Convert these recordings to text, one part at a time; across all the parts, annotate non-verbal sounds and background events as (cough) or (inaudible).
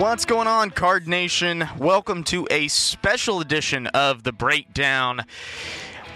What's going on, Card Nation? Welcome to a special edition of The Breakdown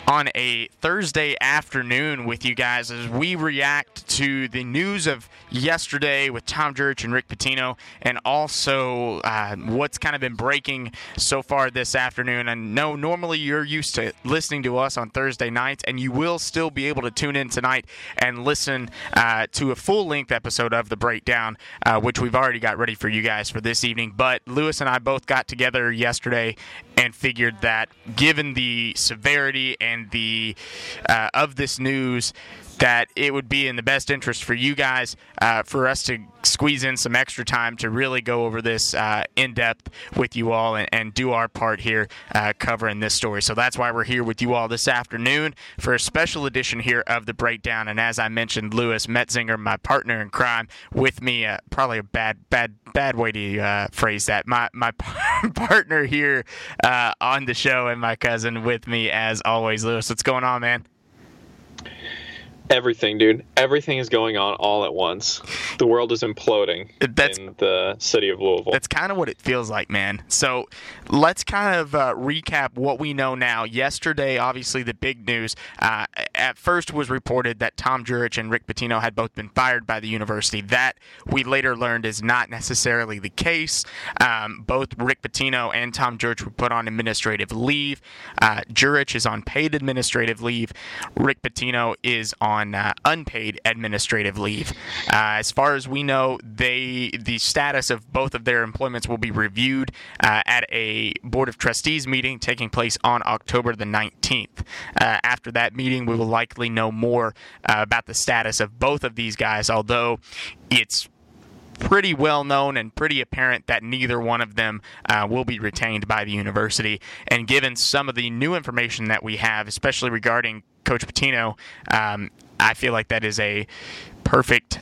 on a Thursday afternoon with you guys as we react to the news of yesterday with Tom Jurich and Rick Pitino, and also uh, what's kind of been breaking so far this afternoon. And no, normally you're used to listening to us on Thursday nights, and you will still be able to tune in tonight and listen uh, to a full length episode of The Breakdown, uh, which we've already got ready for you guys for this evening. But Louis and I both got together yesterday and figured that given the severity and the uh, of this news that it would be in the best interest for you guys uh, for us to squeeze in some extra time to really go over this uh, in depth with you all and, and do our part here uh, covering this story. So that's why we're here with you all this afternoon for a special edition here of the breakdown. And as I mentioned, Louis Metzinger, my partner in crime, with me. Uh, probably a bad, bad, bad way to uh, phrase that. My my (laughs) partner here uh, on the show and my cousin with me as always. Louis, what's going on, man? Everything, dude. Everything is going on all at once. The world is imploding that's, in the city of Louisville. That's kind of what it feels like, man. So let's kind of uh, recap what we know now. Yesterday, obviously, the big news uh, at first was reported that Tom Jurich and Rick Pitino had both been fired by the university. That we later learned is not necessarily the case. Um, both Rick Pitino and Tom Jurich were put on administrative leave. Uh, Jurich is on paid administrative leave. Rick Pitino is on uh, unpaid administrative leave. Uh, as far as we know, they the status of both of their employments will be reviewed uh, at a board of trustees meeting taking place on October the 19th. Uh, after that meeting, we will likely know more uh, about the status of both of these guys, although it's pretty well known and pretty apparent that neither one of them uh, will be retained by the university. And given some of the new information that we have, especially regarding Coach Pitino, um, I feel like that is a perfect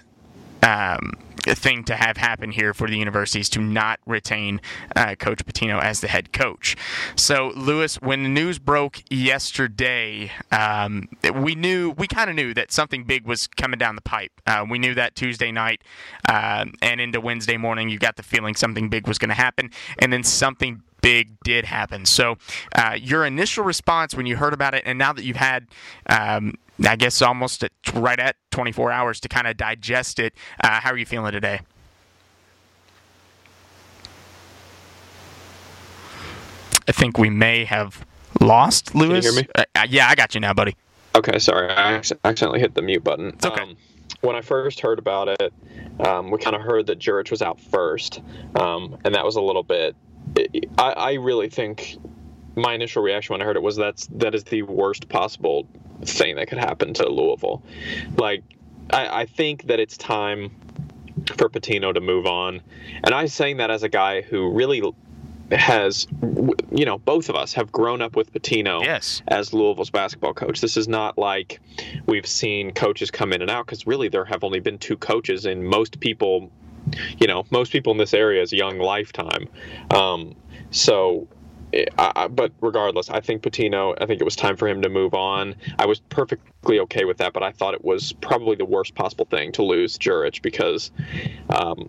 um, thing to have happen here for the universities to not retain uh, Coach Pitino as the head coach. So, Louis, when the news broke yesterday, um, we knew, we kind of knew that something big was coming down the pipe. Uh, we knew that Tuesday night uh, and into Wednesday morning, you got the feeling something big was going to happen, and then something big did happen. So, uh, your initial response when you heard about it, and now that you've had, um, I guess, almost at, right at 24 hours to kind of digest it, uh, how are you feeling today? I think we may have lost Louis. Can you hear me? Uh, yeah, I got you now, buddy. Okay, sorry, I accidentally hit the mute button. It's okay. Um, when I first heard about it, um, we kind of heard that Jurich was out first, um, and that was a little bit I, I really think my initial reaction when I heard it was that's that is the worst possible thing that could happen to Louisville. Like, I, I think that it's time for Pitino to move on, and I'm saying that as a guy who really has, you know, both of us have grown up with Pitino yes. as Louisville's basketball coach. This is not like we've seen coaches come in and out because really there have only been two coaches, and most people you know, most people in this area is young lifetime. Um, so, I, but regardless, I think Pitino. I think it was time for him to move on. I was perfectly okay with that, but I thought it was probably the worst possible thing to lose Jurich because um,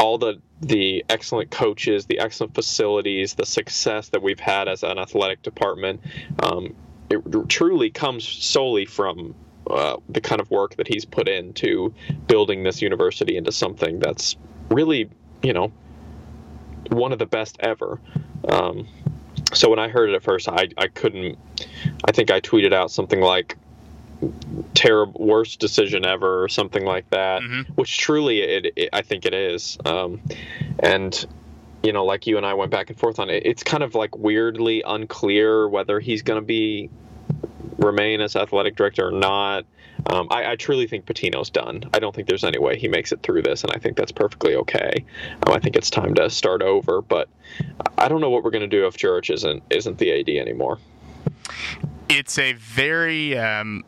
all the the excellent coaches, the excellent facilities, the success that we've had as an athletic department, um, it truly comes solely from uh, the kind of work that he's put into building this university into something that's really, you know, one of the best ever. Um, so when I heard it at first, I, I couldn't. I think I tweeted out something like, terrible worst decision ever or something like that mm-hmm. which truly it, it, i think it is um, and you know like you and i went back and forth on it it's kind of like weirdly unclear whether he's going to be remain as athletic director or not um, I, I, truly think Pitino's done. I don't think there's any way he makes it through this, and I think that's perfectly okay. Um, I think it's time to start over, but I don't know what we're going to do if Jurich isn't isn't the AD anymore. It's a very um,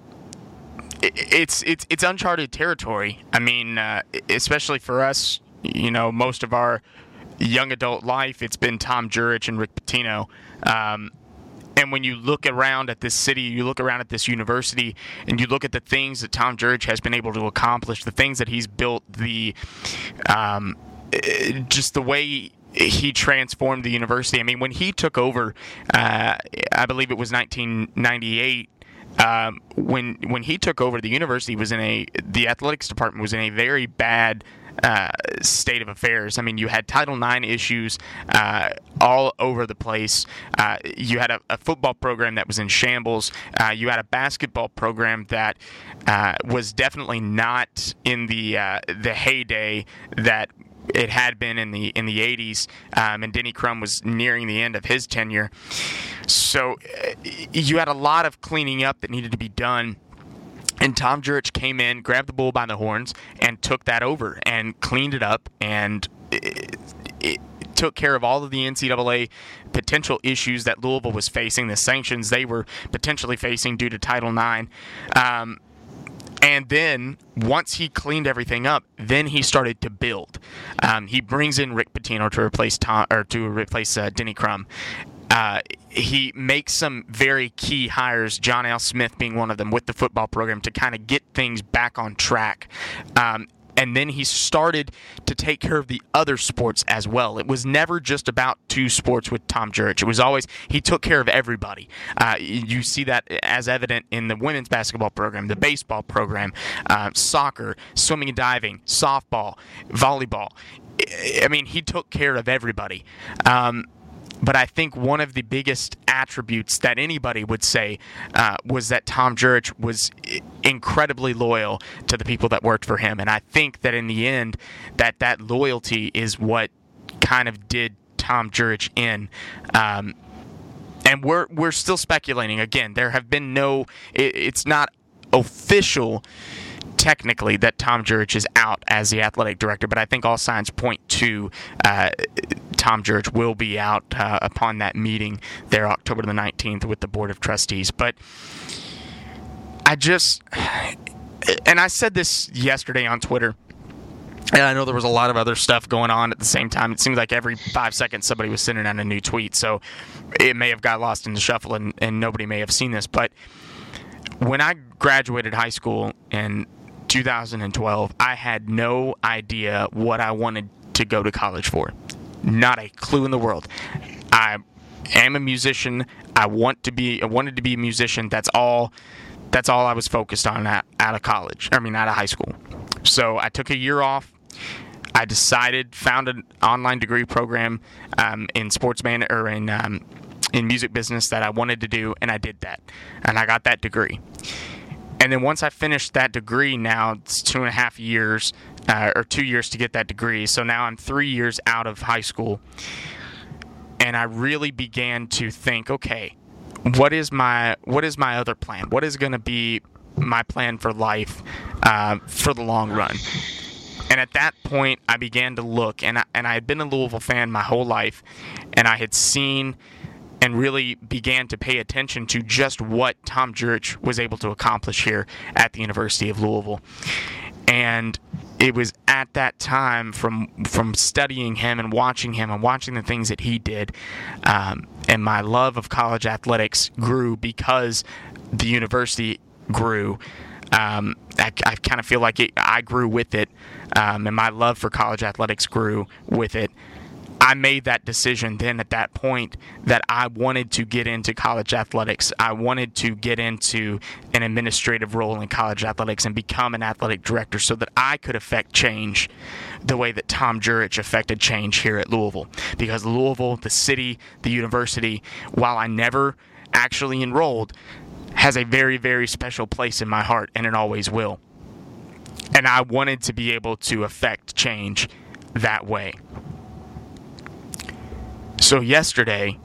it's it's it's uncharted territory. I mean, uh, especially for us, you know, most of our young adult life, it's been Tom Jurich and Rick Pitino. Um, and when you look around at this city, you look around at this university, and you look at the things that Tom Jurich has been able to accomplish, the things that he's built, the um, just the way he transformed the university. I mean, when he took over, uh, I believe it was 1998. Um, when when he took over, the university was in a the athletics department was in a very bad uh, state of affairs. I mean, you had Title IX issues uh, all over the place. Uh, you had a, a, football program that was in shambles. Uh, you had a basketball program that uh, was definitely not in the uh, the heyday that it had been in the in the 80s, um, and Denny Crum was nearing the end of his tenure. So you had a lot of cleaning up that needed to be done. And Tom Jurich came in, grabbed the bull by the horns, and took that over and cleaned it up and it, it took care of all of the NCAA potential issues that Louisville was facing, the sanctions they were potentially facing due to Title IX. Um, and then once he cleaned everything up, then he started to build. Um, he brings in Rick Pitino to replace Tom or to replace uh, Denny Crum, uh, he makes some very key hires, John L. Smith being one of them, with the football program to kind of get things back on track. Um, and then he started to take care of the other sports as well. It was never just about two sports with Tom Jurich. It was always he took care of everybody. Uh, you see that as evident in the women's basketball program, the baseball program, uh, soccer, swimming and diving, softball, volleyball. I mean, he took care of everybody. Um, but I think one of the biggest attributes that anybody would say uh, was that Tom Jurich was incredibly loyal to the people that worked for him, and I think that in the end, that that loyalty is what kind of did Tom Jurich in. Um, and we're we're still speculating. Again, there have been no. It, it's not official technically that Tom Jurich is out as the athletic director, but I think all signs point to uh, Tom Jurich will be out uh, upon that meeting there October the 19th with the Board of Trustees. But I just, and I said this yesterday on Twitter. And I know there was a lot of other stuff going on at the same time. It seems like every five seconds somebody was sending out a new tweet. So it may have got lost in the shuffle and, and nobody may have seen this. But when I graduated high school in 2012, I had no idea what I wanted to go to college for. Not a clue in the world. I am a musician. I want to be. I wanted to be a musician. That's all. That's all I was focused on at, out of college. I mean, out of high school. So I took a year off. I decided, found an online degree program um, in sports man or in um, in music business that I wanted to do, and I did that, and I got that degree. And then once I finished that degree, now it's two and a half years uh, or two years to get that degree. So now I'm three years out of high school. And I really began to think, okay, what is my what is my other plan? What is going to be my plan for life uh, for the long run? And at that point, I began to look, and I, and I had been a Louisville fan my whole life, and I had seen and really began to pay attention to just what Tom Jurich was able to accomplish here at the University of Louisville. And it was at that time from from studying him and watching him and watching the things that he did, um, and my love of college athletics grew because the university grew. Um, I, I kind of feel like it, I grew with it, um, and my love for college athletics grew with it. I made that decision then at that point that I wanted to get into college athletics. I wanted to get into an administrative role in college athletics and become an athletic director so that I could affect change the way that Tom Jurich affected change here at Louisville. Because Louisville, the city, the university, while I never actually enrolled, has a very, very special place in my heart, and it always will. And I wanted to be able to affect change that way. So, yesterday,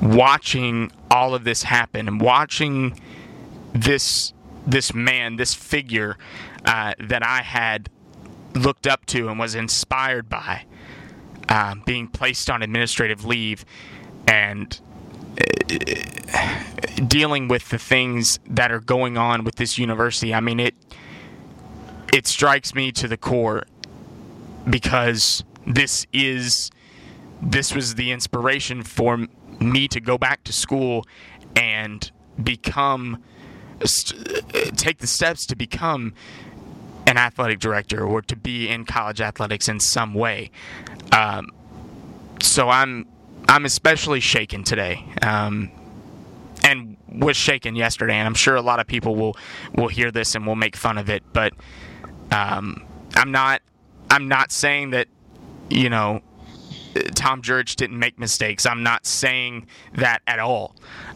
watching all of this happen and watching this this man, this figure uh, that I had looked up to and was inspired by, um, being placed on administrative leave and uh, dealing with the things that are going on with this university. I mean, it it strikes me to the core because this is this was the inspiration for me to go back to school and become take the steps to become an athletic director or to be in college athletics in some way. Um, so I'm I'm especially shaken today, um, and was shaken yesterday. And I'm sure a lot of people will will hear this and will make fun of it. But um, I'm not I'm not saying that you know Tom Jurich didn't make mistakes. I'm not saying that at all.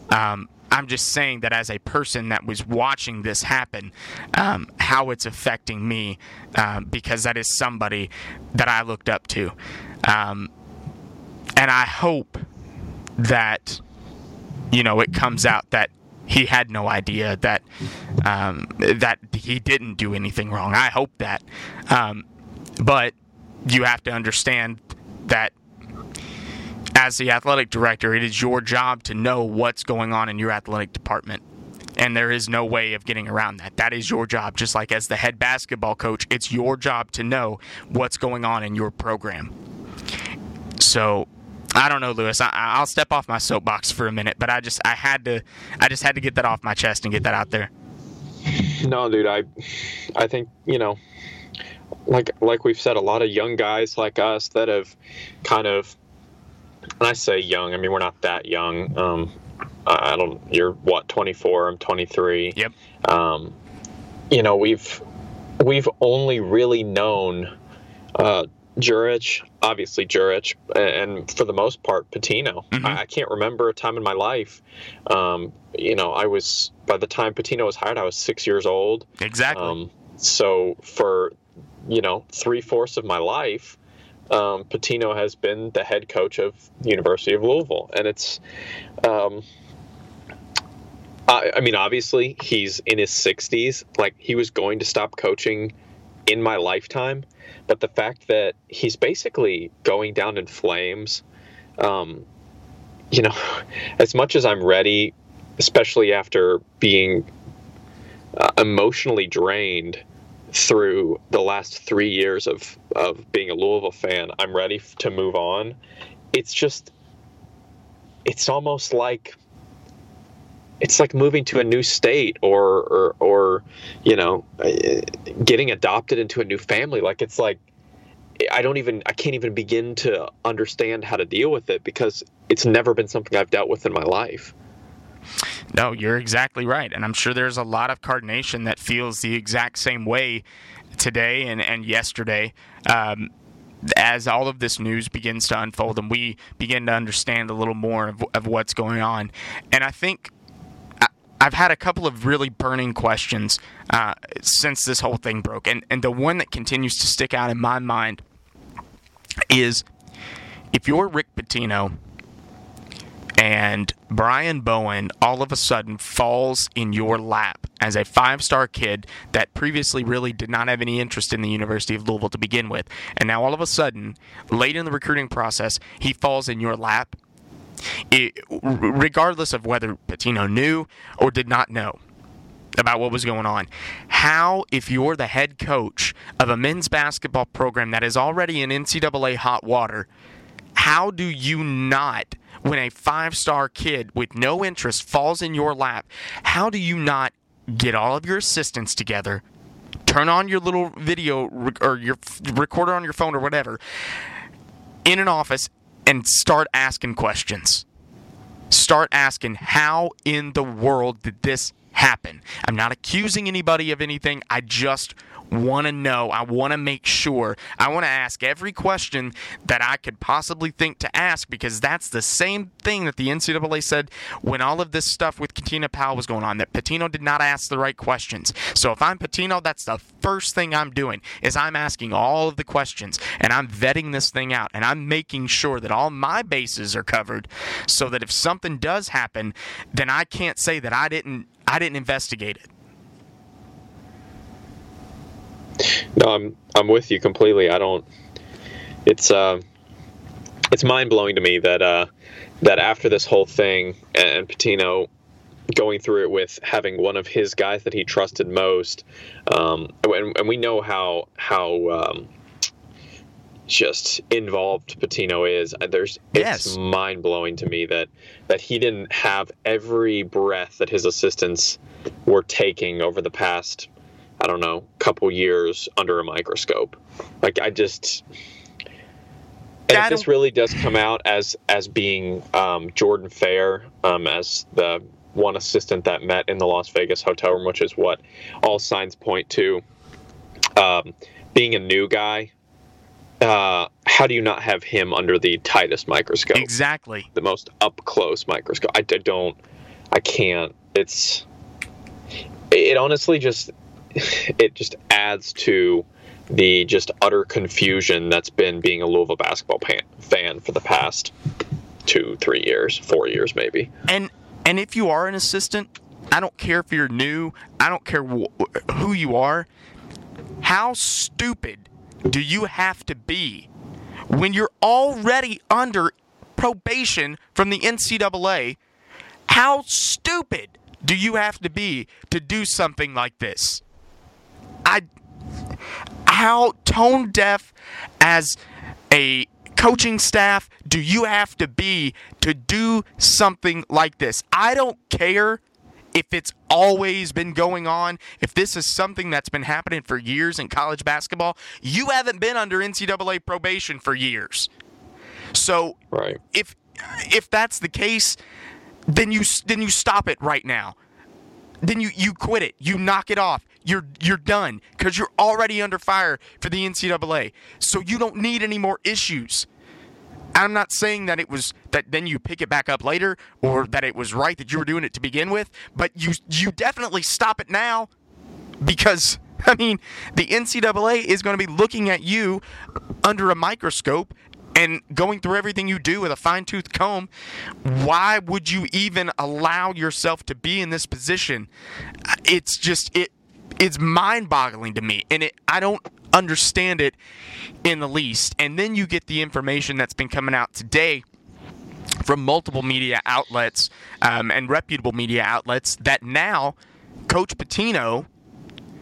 Um, I'm just saying that as a person that was watching this happen, um, how it's affecting me, um, because that is somebody that I looked up to. Um, and I hope that, you know, it comes out that he had no idea that um, that he didn't do anything wrong. I hope that. Um, but you have to understand that as the athletic director, it is your job to know what's going on in your athletic department. And there is no way of getting around that. That is your job. Just like as the head basketball coach, it's your job to know what's going on in your program. So I don't know, Louis. I, will step off my soapbox for a minute, but I just I had to I just had to get that off my chest and get that out there. No, dude. I I think you know, like like we've said, a lot of young guys like us that have kind of and I say young, I mean we're not that young. Um, I don't. You're what? 24. I'm 23. Yep. Um, you know, we've we've only really known uh, Jurich, obviously Jurich, and for the most part Pitino. Mm-hmm. I, I, can't remember a time in my life. Um, you know, I was by the time Pitino was hired, I was six years old. Exactly. Um, so for you know three fourths of my life, um, Pitino has been the head coach of University of Louisville, and it's. Um, I, I mean, obviously, he's in his 60s. Like, he was going to stop coaching in my lifetime, but the fact that he's basically going down in flames, um, you know, (laughs) as much as I'm ready, especially after being uh, emotionally drained through the last three years of, of being a Louisville fan, I'm ready to move on. It's just, it's almost like, it's like moving to a new state or, or, or, you know, uh, getting adopted into a new family. Like, it's like, I don't even, I can't even begin to understand how to deal with it because it's never been something I've dealt with in my life. No, you're exactly right. And I'm sure there's a lot of Card Nation that feels the exact same way today and, and yesterday. Um, as all of this news begins to unfold and we begin to understand a little more of, of what's going on. And I think I've had a couple of really burning questions uh, since this whole thing broke. And, and the one that continues to stick out in my mind is if you're Rick Pitino and Brian Bowen all of a sudden falls in your lap as a five star kid that previously really did not have any interest in the University of Louisville to begin with. And now all of a sudden, late in the recruiting process, he falls in your lap, it, regardless of whether Pitino knew or did not know about what was going on. How, if you're the head coach of a men's basketball program that is already in NCAA hot water, how do you not when a five star kid with no interest falls in your lap, how do you not get all of your assistants together, turn on your little video or your recorder on your phone or whatever in an office and start asking questions? Start asking, how in the world did this happen? I'm not accusing anybody of anything. I just want to know. I want to make sure. I want to ask every question that I could possibly think to ask because that's the same thing that the NCAA said when all of this stuff with Katina Powell was going on. That Pitino did not ask the right questions. So if I'm Pitino, that's the first thing I'm doing is I'm asking all of the questions and I'm vetting this thing out and I'm making sure that all my bases are covered so that if something does happen, then I can't say that I didn't I didn't investigate it. No, I'm I'm with you completely. I don't. It's uh, it's mind blowing to me that uh, that after this whole thing and Pitino going through it with having one of his guys that he trusted most, um, and, and we know how how um, just involved Pitino is. There's Yes. it's mind blowing to me that that he didn't have every breath that his assistants were taking over the past I don't know couple years under a microscope. Like I just. And if this really does come out as as being um, Jordan Fair um, as the one assistant that met in the Las Vegas hotel room, which is what all signs point to. Um, being a new guy, uh, how do you not have him under the tightest microscope, Exactly. the most up close microscope? I, I don't, I can't. It's, it honestly just, (laughs) it just adds to the just utter confusion that's been being a Louisville basketball pan, fan for the past two, three years, four years maybe. And and if you are an assistant, I don't care if you're new. I don't care wh- who you are. How stupid do you have to be when you're already under probation from the NCAA? How stupid do you have to be to do something like this? I how tone deaf as a coaching staff do you have to be to do something like this? I don't care if it's always been going on, if this is something that's been happening for years in college basketball, you haven't been under NCAA probation for years. So Right. if if that's the case, then you then you stop it right now. Then you you quit it. You knock it off. You're you're done because you're already under fire for the NCAA. So you don't need any more issues. I'm not saying that it was that then you pick it back up later or that it was right that you were doing it to begin with, but you you definitely stop it now because (laughs) I mean the NCAA is going to be looking at you under a microscope and going through everything you do with a fine tooth comb. Why would you even allow yourself to be in this position? It's just it it's mind boggling to me and it I don't understand it in the least. And then you get the information that's been coming out today from multiple media outlets um, and reputable media outlets that now Coach Pitino,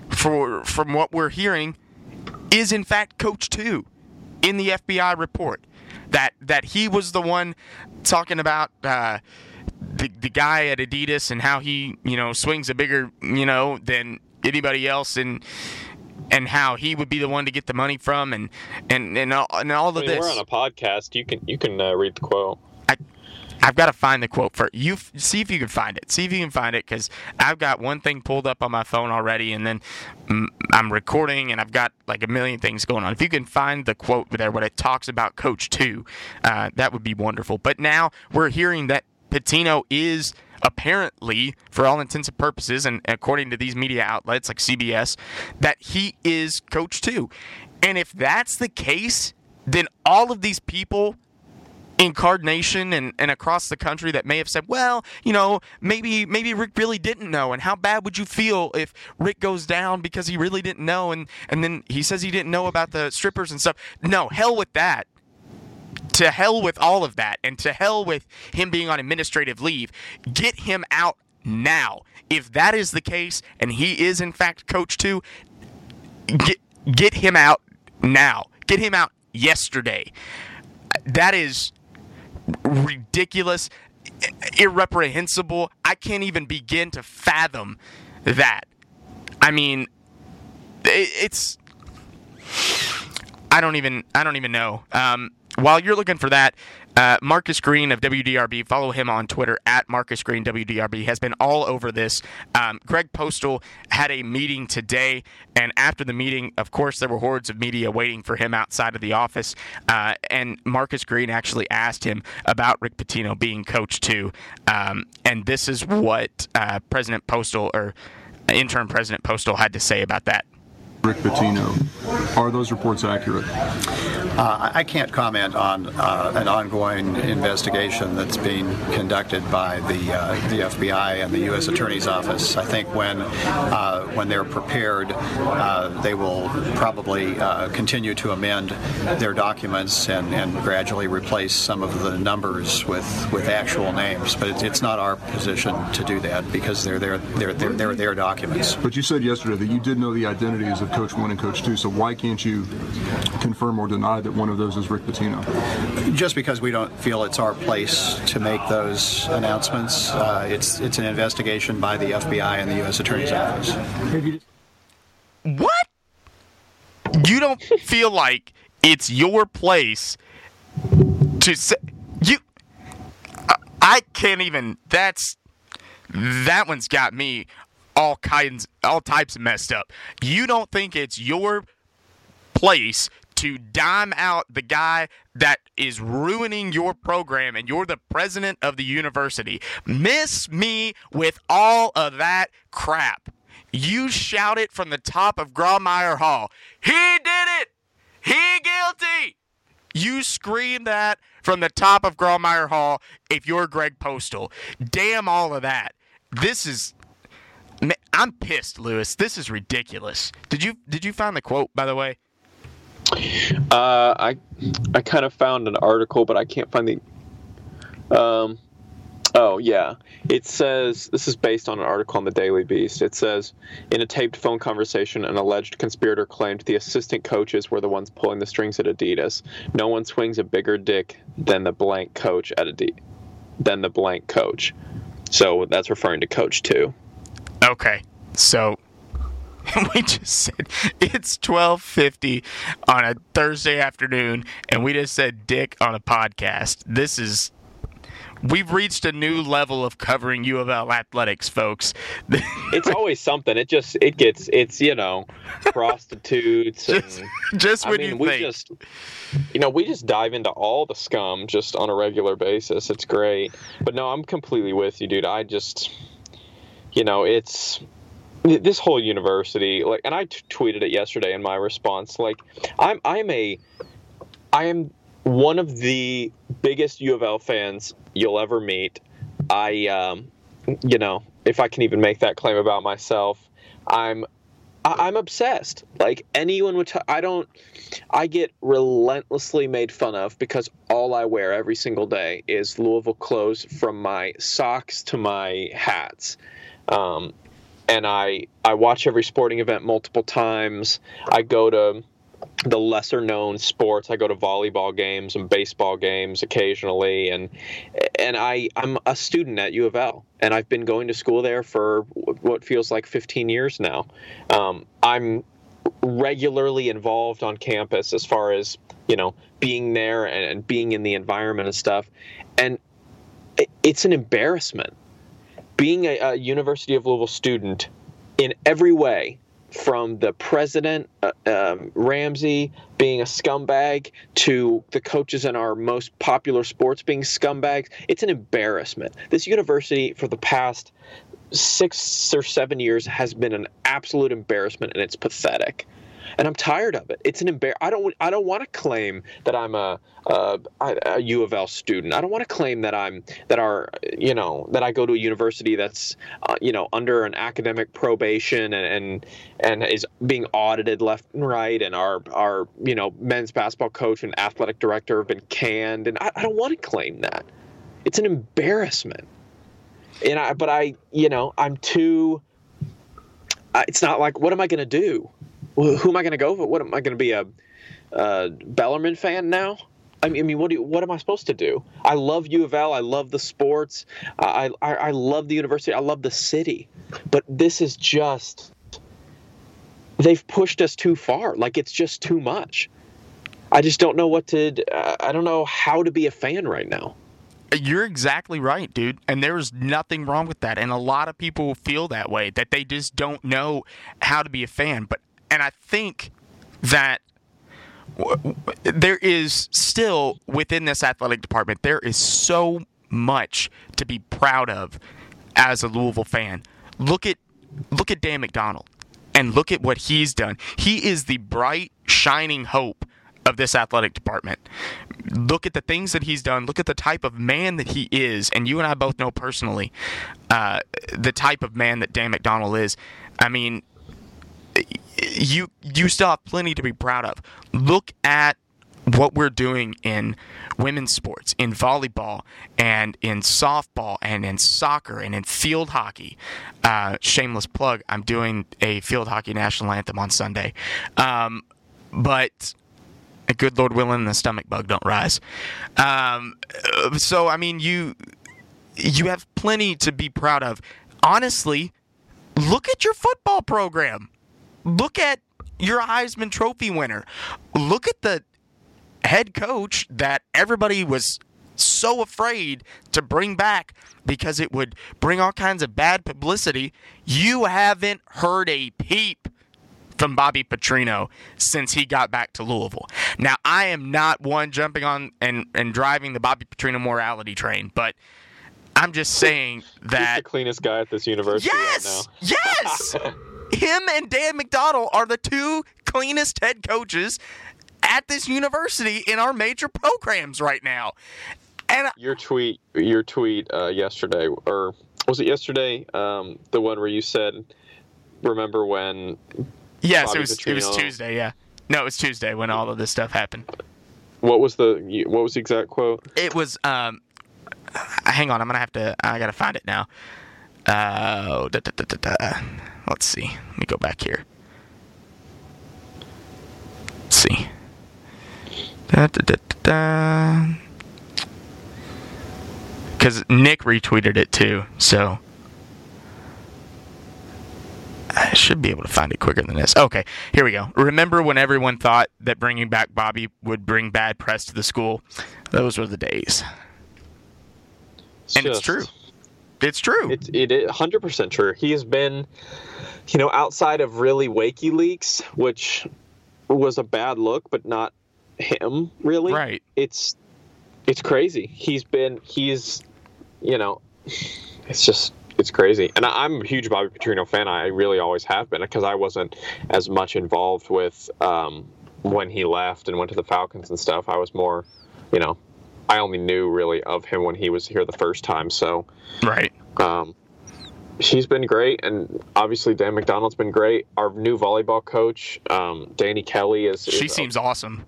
for from what we're hearing, is in fact Coach Two in the FBI report. That that he was the one talking about uh, the the guy at Adidas and how he you know swings a bigger you know than anybody else and and how he would be the one to get the money from and and and all, and all of I mean, this. we're on a podcast. You can you can uh, read the quote. I, I've got to find the quote for you. See if you can find it. See if you can find it because I've got one thing pulled up on my phone already, and then mm, I'm recording, and I've got like a million things going on. If you can find the quote there, what it talks about Coach Two, uh, that would be wonderful. But now we're hearing that Pitino is apparently, for all intents and purposes, and according to these media outlets like CBS, that he is Coach Two. And if that's the case, then all of these people in Card Nation and, and across the country that may have said, well, you know, maybe maybe Rick really didn't know, and how bad would you feel if Rick goes down because he really didn't know, and and then he says he didn't know about the strippers and stuff. No, hell with that. To hell with all of that, and to hell with him being on administrative leave. Get him out now. If that is the case, and he is in fact coach Two, get get him out now. Get him out yesterday. That is ridiculous, irreprehensible. I can't even begin to fathom that. I mean, it's. I don't even I don't even know. Um, while you're looking for that, uh, Marcus Green of WDRB, follow him on Twitter at Marcus Green WDRB, has been all over this. Um, Greg Postel had a meeting today, and after the meeting, of course, there were hordes of media waiting for him outside of the office. Uh, and Marcus Green actually asked him about Rick Pitino being coach Two. Um, and this is what uh, President Postel or interim President Postel had to say about that. Rick Pitino. Are those reports accurate? Uh, I can't comment on uh, an ongoing investigation that's being conducted by the uh, the FBI and the U.S. Attorney's Office. I think when uh, when they're prepared, uh, they will probably uh, continue to amend their documents and, and gradually replace some of the numbers with, with actual names. But it's, it's not our position to do that because they're their they're, they're, they're their documents. But you said yesterday that you did know the identities of Coach One and Coach Two. So why can't you confirm or deny one of those is Rick Pitino? Just because we don't feel it's our place to make those announcements, uh, it's it's an investigation by the FBI and the U.S. Attorney's Office. What? You don't feel like it's your place to say you? I- I can't even. That's that one's got me all kinds, all types messed up. You don't think it's your place to dime out the guy that is ruining your program and you're the president of the university. Miss me with all of that crap. You shout it from the top of Grawemeyer Hall. He did it! He guilty! You scream that from the top of Grawemeyer Hall if you're Greg Postel. Damn all of that. This is I'm pissed, Louis. This is ridiculous. Did you did you find the quote by the way? Uh, I I kind of found an article, but I can't find the. Um, oh yeah, it says this is based on an article on the Daily Beast. It says in a taped phone conversation, an alleged conspirator claimed the assistant coaches were the ones pulling the strings at Adidas. No one swings a bigger dick than the blank coach at Adidas. Than the blank coach. So that's referring to Coach Two. Okay. So (laughs) we just said it's 12:50 on a Thursday afternoon and we just said dick on a podcast. This is We've reached a new level of covering U of L athletics, folks. (laughs) it's always something. It just it gets it's you know prostitutes (laughs) just, and just when I mean you we think. just you know we just dive into all the scum just on a regular basis. It's great. But no, I'm completely with you, dude. I just you know it's this whole university like and I t- tweeted it yesterday in my response like I'm I'm a I am one of the biggest U of L fans you'll ever meet. I, um, you know, if I can even make that claim about myself, I'm, I- I'm obsessed. Like anyone would, I don't, I get relentlessly made fun of because all I wear every single day is Louisville clothes from my socks to my hats. Um, and I, I watch every sporting event multiple times. I go to the lesser known sports. I go to volleyball games and baseball games occasionally, and and I I'm a student at U of L, and I've been going to school there for what feels like 15 years now. Um, I'm regularly involved on campus as far as you know being there and, being in the environment and stuff, and it, it's an embarrassment being a, a University of Louisville student in every way from the president uh, um, Ramsey being a scumbag to the coaches in our most popular sports being scumbags. It's an embarrassment. This university for the past six or seven years has been an absolute embarrassment, and it's pathetic. And I'm tired of it. It's an embar. I don't. I don't want to claim that I'm a, a, a U of L student. I don't want to claim that I'm that our you know that I go to a university that's uh, you know under an academic probation and, and and is being audited left and right, and our our you know men's basketball coach and athletic director have been canned, and I, I don't want to claim that. It's an embarrassment. And I, but I, you know, I'm too. It's not like what am I going to do? Who am I going to go for? What am I going to be a, a Bellarmine fan now? I mean, I mean, what do you, what am I supposed to do? I love U of L. I love the sports. I, I I love the university. I love the city. But this is just they've pushed us too far. Like it's just too much. I just don't know what to. Uh, I don't know how to be a fan right now. You're exactly right, dude. And there's nothing wrong with that. And a lot of people feel that way, that they just don't know how to be a fan. But, and I think that there is still within this athletic department, there is so much to be proud of as a Louisville fan. Look at look at Dan McDonnell and look at what he's done. He is the bright, shining hope of this athletic department. Look at the things that he's done. Look at the type of man that he is. And you and I both know personally uh, the type of man that Dan McDonnell is. I mean, you you still have plenty to be proud of. Look at what we're doing in women's sports, in volleyball, and in softball, and in soccer, and in field hockey. Uh, shameless plug: I'm doing a field hockey national anthem on Sunday. Um, but good Lord willing, the stomach bug don't rise. Um, so I mean, you you have plenty to be proud of. Honestly, look at your football program. Look at your Heisman Trophy winner. Look at the head coach that everybody was so afraid to bring back because it would bring all kinds of bad publicity. You haven't heard a peep from Bobby Petrino since he got back to Louisville. Now, I am not one jumping on and, and driving the Bobby Petrino morality train, but I'm just saying that. He's the cleanest guy at this university yes! right now. Yes! (laughs) Him and Dan McDonnell are the two cleanest head coaches at this university in our major programs right now. And your tweet, your tweet uh, yesterday, or was it yesterday? Um, the one where you said, "Remember when Yes, Bobby it was. Petrino. It was Tuesday. Yeah, no, it was Tuesday when all of this stuff happened. What was the What was the exact quote? It was. Um, hang on, I'm gonna have to. I gotta find it now. Uh, da, da, da, let's see. Let me go back here. Let's see. Because Nick retweeted it too, so I should be able to find it quicker than this. Okay, here we go. Remember when everyone thought that bringing back Bobby would bring bad press to the school? Those were the days. And just, it's true. It's true. It, it is 100% true. He has been, you know, outside of really WikiLeaks, which was a bad look, but not him really. Right. It's it's crazy. He's been he's you know, it's just it's crazy. And I'm a huge Bobby Petrino fan. I really always have been because I wasn't as much involved with um, when he left and went to the Falcons and stuff. I was more, you know, I only knew really of him when he was here the first time. So, right. Um, he's been great, and obviously Dan McDonnell's been great. Our new volleyball coach, um, Dani Kelly, is. She is seems a, awesome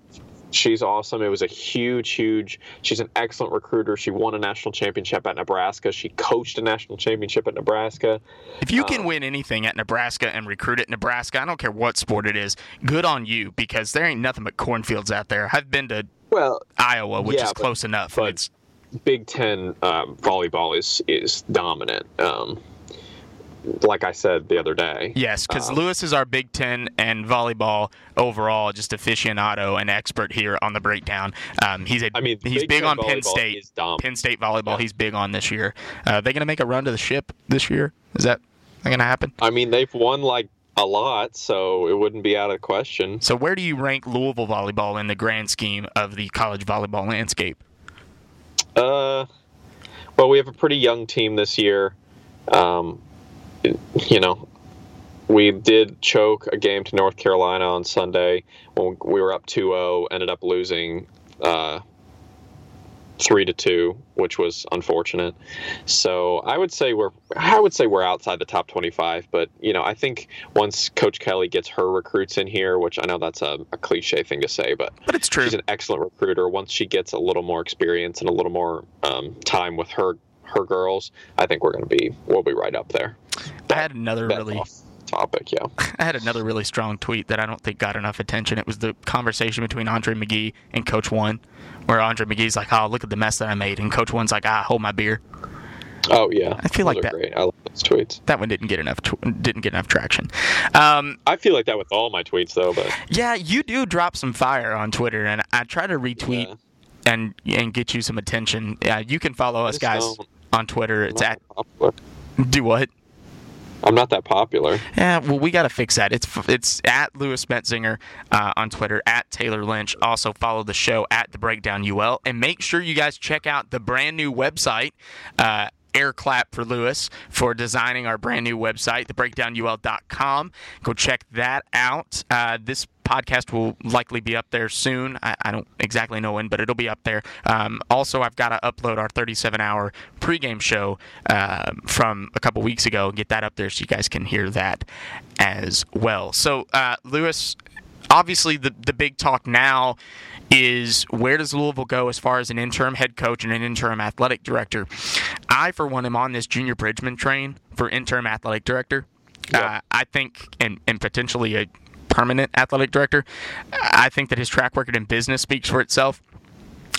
she's awesome. It was a huge, huge. She's an excellent recruiter. She won a national championship at Nebraska. She coached a national championship at Nebraska. If you can um, win anything at Nebraska and recruit at Nebraska, I don't care what sport it is. Good on you because there ain't nothing but cornfields out there. I've been to well Iowa, which yeah, is close but, enough. But it's Big Ten um, volleyball is is dominant. Um, like I said the other day. Yes, because um, Louis is our Big Ten and volleyball overall just aficionado and expert here on the breakdown. Um, he's a, I mean, he's Big big on Penn State. Penn State volleyball, yeah. he's big on this year. Uh, they going to make a run to the ship this year? Is that going to happen? I mean, they've won like a lot, so it wouldn't be out of question. So, where do you rank Louisville volleyball in the grand scheme of the college volleyball landscape? Uh, well, we have a pretty young team this year. Um, you know, we did choke a game to North Carolina on Sunday when we were up 2-0, ended up losing uh, three to two, which was unfortunate. So I would say we're I would say we're outside the top 25, but you know I think once Coach Kelly gets her recruits in here, which I know that's a, a cliche thing to say, but but it's true. She's an excellent recruiter. Once she gets a little more experience and a little more um, time with her her girls, I think we're going to be we'll be right up there. I had another really topic, yeah. (laughs) I had another really strong tweet that I don't think got enough attention. It was the conversation between Andre McGee and Coach One, where Andre McGee's like, "Oh, look at the mess that I made," and Coach One's like, "Ah, hold my beer." Oh yeah, I feel Those like that- Great. I love those tweets. That one didn't get enough tw- didn't get enough traction. Um, I feel like that with all my tweets though, but yeah, you do drop some fire on Twitter, and I try to retweet Yeah. and and get you some attention. Yeah, you can follow us guys on Twitter. It's at popular. do what? I'm not that popular. Yeah, well, we got to fix that. It's it's at Louis Metzinger uh, on Twitter, at Tayler Lynch. Also follow the show at the Breakdown UL, and make sure you guys check out the brand new website. Uh, Air clap for Louis for designing our brand new website, thebreakdownul.com. Go check that out. Uh, this podcast will likely be up there soon. I, I don't exactly know when, but it'll be up there. Um, also, I've got to upload our 37 hour pregame show uh, from a couple weeks ago and get that up there so you guys can hear that as well. So, uh, Louis, obviously, the, the big talk now is where does Louisville go as far as an interim head coach and an interim athletic director? I, for one, am on this Junior Bridgeman train for interim athletic director. Uh, I think, and, and potentially a permanent athletic director. I think that his track record in business speaks for itself.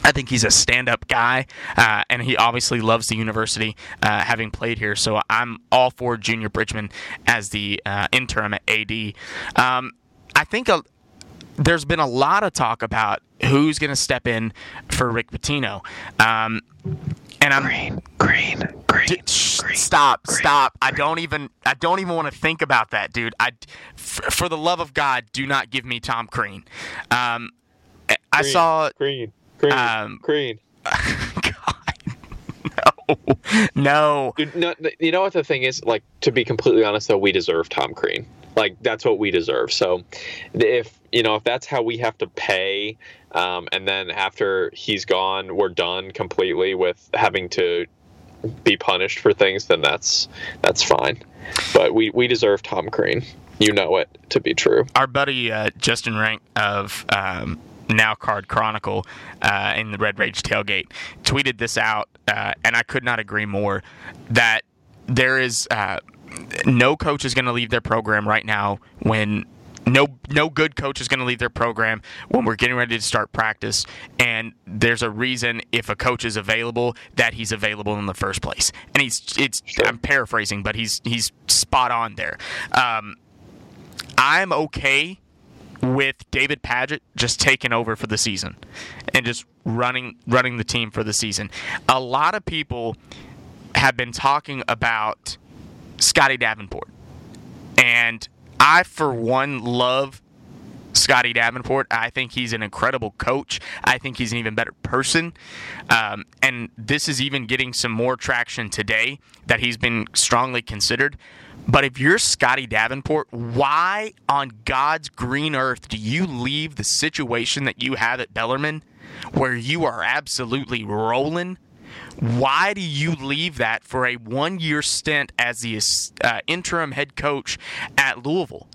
I think he's a stand-up guy, uh, and he obviously loves the university, uh, having played here. So I'm all for Junior Bridgeman as the uh, interim AD. Um, I think a, there's been a lot of talk about who's going to step in for Rick Pitino. Um, and I'm green, green, green, Stop, stop! I don't even, I don't even want to think about that, dude. I, f- for the love of God, do not give me Tom Crean. Um, I Green, saw green, green, um, green. (laughs) no, no. Dude, no, you know what the thing is? Like, to be completely honest, though, we deserve Tom Crean. Like, that's what we deserve. So, if you know, if that's how we have to pay, um, and then after he's gone, we're done completely with having to be punished for things, then that's that's fine. But we we deserve Tom Crean. You know it to be true. Our buddy uh, Justin Rank of um, Now Card Chronicle uh, in the Red Rage tailgate tweeted this out, uh, and I could not agree more. That there is uh, no coach is going to leave their program right now when no no good coach is going to leave their program when we're getting ready to start practice and there's a reason if a coach is available that he's available in the first place and he's it's I'm paraphrasing but he's he's spot on there um, I'm okay with David Padgett just taking over for the season and just running running the team for the season. A lot of people have been talking about Scotty Davenport. And I for one love Scotty Davenport. I think he's an incredible coach. I think he's an even better person. Um, and this is even getting some more traction today that he's been strongly considered. But if you're Scotty Davenport, why on God's green earth do you leave the situation that you have at Bellarmine where you are absolutely rolling? Why do you leave that for a one year stint as the uh, interim head coach at Louisville?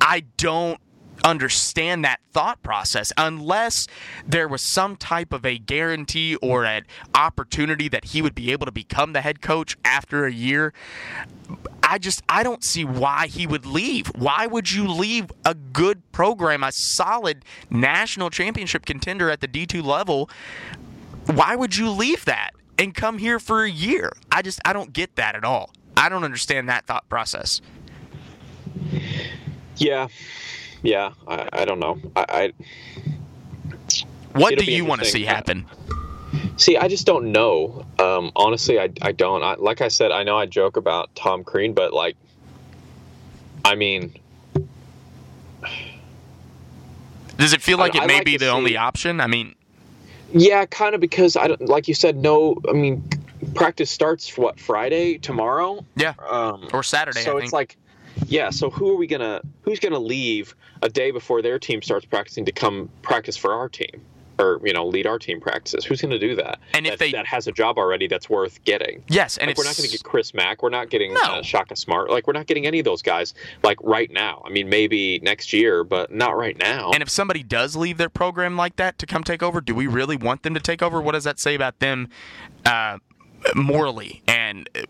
I don't understand that thought process unless there was some type of a guarantee or an opportunity that he would be able to become the head coach after a year. I just I don't see why he would leave. Why would you leave a good program, a solid national championship contender at the D2 level? Why would you leave that and come here for a year? I just I don't get that at all. I don't understand that thought process. Yeah, yeah. I, I don't know. I, I What do you want to see happen? See, I just don't know. Um, honestly, I, I don't. I, like I said, I know I joke about Tom Crean, but like, I mean, Does it feel like I- it may like be the only option? I mean, yeah, kind of because I don't. Like you said, no. I mean, practice starts what Friday tomorrow. yeah, Um, or Saturday. so I think. it's like, yeah. So who are we gonna? Who's gonna leave a day before their team starts practicing to come practice for our team, or you know, lead our team practices? Who's gonna do that? And if that, they- that has a job already, that's worth getting. yes, and like if we're not going to get Chris Mack. We're not getting No. uh, Shaka Smart. Like we're not getting any of those guys. Like right now. I mean, maybe next year, but not right now. And if somebody does leave their program like that to come take over, do we really want them to take over? What does that say about them uh, morally? And uh,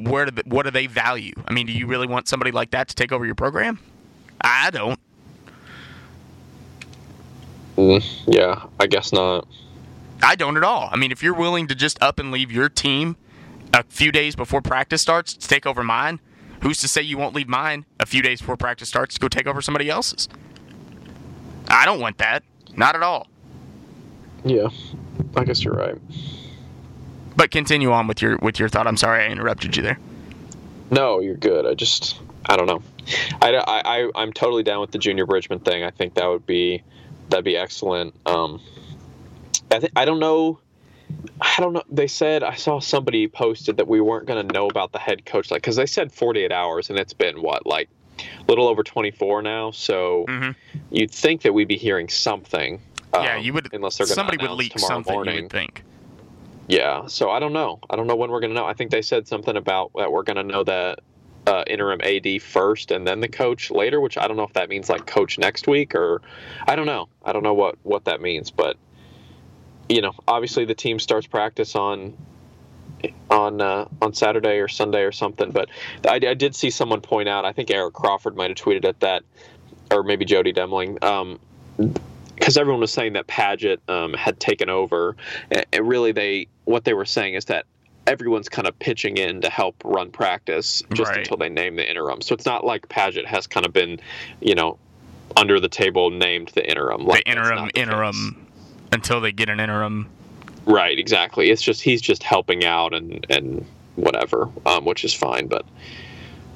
where do they, what do they value? I mean, do you really want somebody like that to take over your program? I don't. Mm, yeah, I guess not. I don't at all. I mean, if you're willing to just up and leave your team a few days before practice starts to take over mine? Who's to say you won't leave mine a few days before practice starts to go take over somebody else's? I don't want that. Not at all. Yeah, I guess you're right. But continue on with your with your thought. I'm sorry I interrupted you there. No, you're good. I just, I don't know. I, I, I, am totally down with the Junior Bridgeman thing. I think that would be, that'd be excellent. Um, I, th- I don't know. I don't know. They said I saw somebody posted that we weren't going to know about the head coach, like because they said 48 hours, and it's been what, like, a little over 24 now. So mm-hmm. you'd think that we'd be hearing something. Yeah, um, you would. Unless they're somebody would leak something. Morning. You would think. Yeah, so I don't know. I don't know when we're going to know. I think they said something about that we're going to know that uh, interim AD first and then the coach later, which I don't know if that means like coach next week or I don't know. I don't know what what that means, but you know, obviously the team starts practice on on uh, on Saturday or Sunday or something. But I, I, did see someone point out. I think Eric Crawford might have tweeted at that, or maybe Jody Demling. Um, because everyone was saying that Padgett um, had taken over, and really they what they were saying is that everyone's kind of pitching in to help run practice just right. until they name the interim. So it's not like Padgett has kind of been, you know, under the table named the interim. Like the interim, the interim, until they get an interim. Right, exactly. It's just he's just helping out and and whatever, um, which is fine. But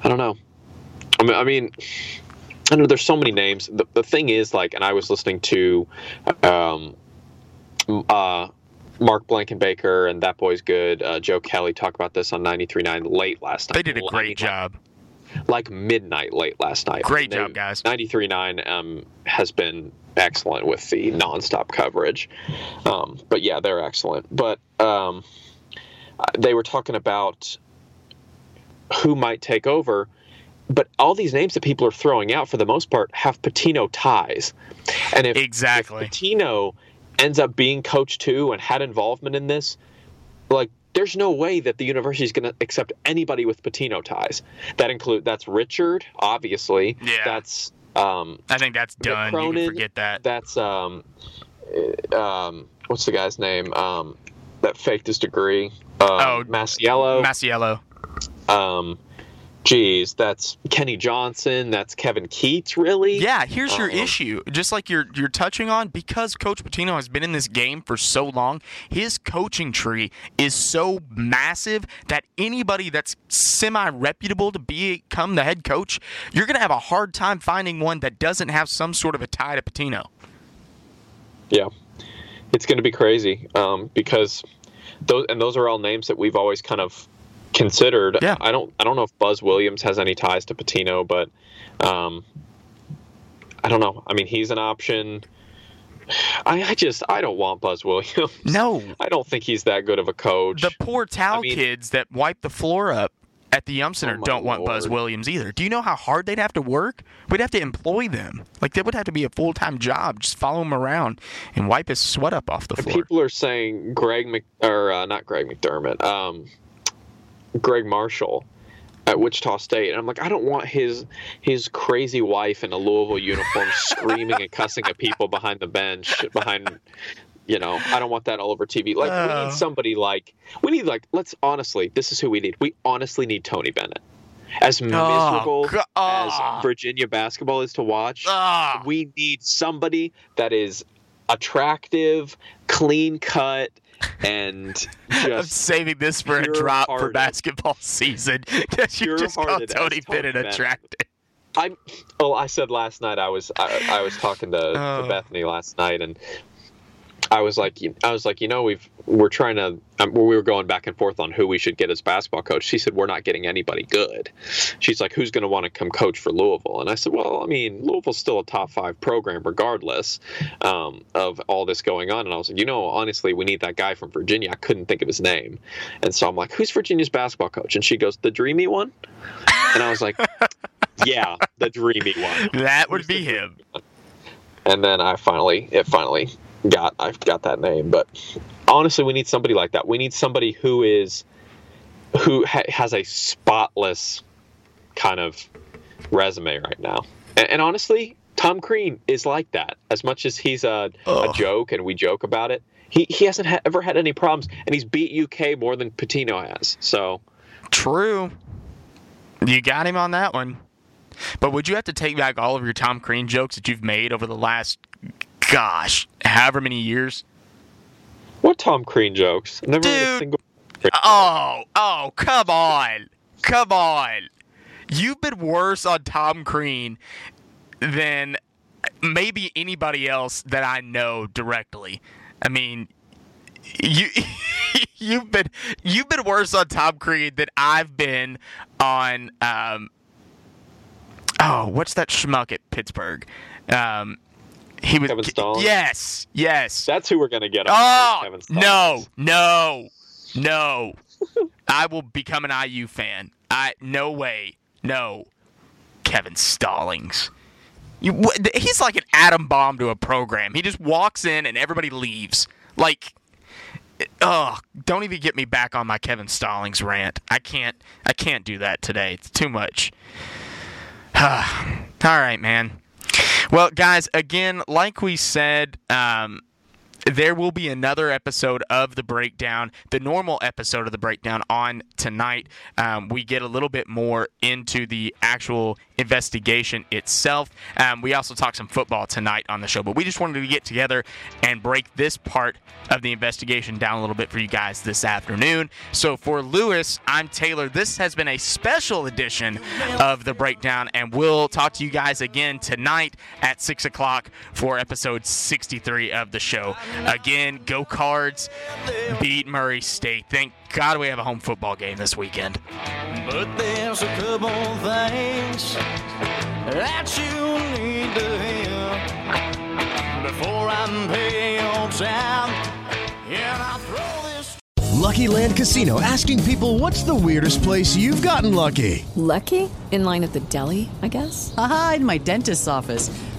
I don't know. I mean, I mean, I know there's so many names. The, the thing is, like, and I was listening to um, uh, Mark Blankenbaker and That Boy's Good, uh, Joe Kelly talked about this on 93.9 late last night. They did a great job. Like midnight late last night. Great job, guys. 93.9 um, has been excellent with the nonstop coverage. Um, but yeah, they're excellent. But um, they were talking about who might take over. But all these names that people are throwing out, for the most part, have Pitino ties. And if, exactly. if Pitino ends up being coach too and had involvement in this, like there's no way that the university is going to accept anybody with Pitino ties. That include that's Richard, obviously. Yeah. That's um, I think that's done. Cronin, you forget that. That's um, uh, um, what's the guy's name? Um, that faked his degree. Um, oh, Masiello. Masiello. Um, geez, that's Kenny Johnson, that's Kevin Keatts, really? Yeah, here's your uh-huh. issue. Just like you're you're touching on, because Coach Pitino has been in this game for so long, his coaching tree is so massive that anybody that's semi reputable to become the head coach, you're gonna have a hard time finding one that doesn't have some sort of a tie to Pitino. Yeah. It's gonna be crazy. Um, because those and those are all names that we've always kind of considered. Yeah. I don't I don't know if Buzz Williams has any ties to Pitino, but um, I don't know. I mean, he's an option. (sighs) I, I, just I don't want Buzz Williams. No, (laughs) I don't think he's that good of a coach. The poor towel I mean, kids that wipe the floor up at the Yum Center oh don't want Lord. Buzz Williams either. Do you know how hard they'd have to work? We'd have to employ them. Like that would have to be a full time job. Just follow him around and wipe his sweat up off the floor. People are saying Greg Mc or uh, not Greg McDermott. Um, Gregg Marshall at Wichita State, and I'm like, I don't want his his crazy wife in a Louisville uniform (laughs) screaming and cussing at people behind the bench, behind, you know, I don't want that all over TV. Like, we need uh. somebody like we need like let's honestly, this is who we need. We honestly need Tony Bennett. As ah, miserable oh, as ah. Virginia basketball is to watch, oh. we need somebody that is attractive, clean cut, and (laughs) just I'm saving this for a drop for basketball season (laughs) because you just called Tony Bennett attractive. I'm. Oh, I said last night I was I, I was talking to, oh. to Bethany last night, and I was like, I was like, you know, we've we're trying to, um, we were going back and forth on who we should get as basketball coach. She said we're not getting anybody good. She's like, who's going to want to come coach for Louisville? And I said, well, I mean, Louisville's still a top five program regardless um, of all this going on. And I was like, you know, honestly, we need that guy from Virginia. I couldn't think of his name, and so I'm like, who's Virginia's basketball coach? And she goes, the dreamy one. And I was like, (laughs) yeah, the dreamy one. That would be him. And then I finally, it finally got I've got that name, but honestly, we need somebody like that. We need somebody who is who ha- has a spotless kind of resume right now. And, and, honestly, Tom Crean is like that. As much as he's a, a joke and we joke about it, he, he hasn't ha- ever had any problems, and he's beat UK more than Pitino has. So True. You got him on that one. But would you have to take back all of your Tom Crean jokes that you've made over the last, gosh, however many years? what Tom Crean jokes? Never Dude. single. Oh, oh, come on. Come on. You've been worse on Tom Crean than maybe anybody else that I know directly. I mean, you (laughs) you've been you've been worse on Tom Crean than I've been on um Oh, what's that schmuck at Pittsburgh? Um he was Kevin Stallings? Yes, yes. That's who we're gonna get. Oh Kevin no, Stallings. no, no! (laughs) I will become an IU fan. I no way, no. Kevin Stallings. You, he's like an atom bomb to a program. He just walks in and everybody leaves. Like, oh, don't even get me back on my Kevin Stallings rant. I can't. I can't do that today. It's too much. (sighs) All right, man. Well, guys, again, like we said, um, there will be another episode of the breakdown, the normal episode of the breakdown on tonight. Um, we get a little bit more into the actual investigation itself. Um, we also talk some football tonight on the show, but we just wanted to get together and break this part of the investigation down a little bit for you guys this afternoon. So for Louis, I'm Tayler. This has been a special edition of the breakdown, and we'll talk to you guys again tonight at 6 o'clock for episode 63 of the show. Again, go cards, beat Murray State. Thank God we have a home football game this weekend. But there's a couple things that you need to hear before I pay your time. And I throw this. Lucky Land Casino asking people what's the weirdest place you've gotten lucky? Lucky? In line at the deli, I guess? Haha, in my dentist's office.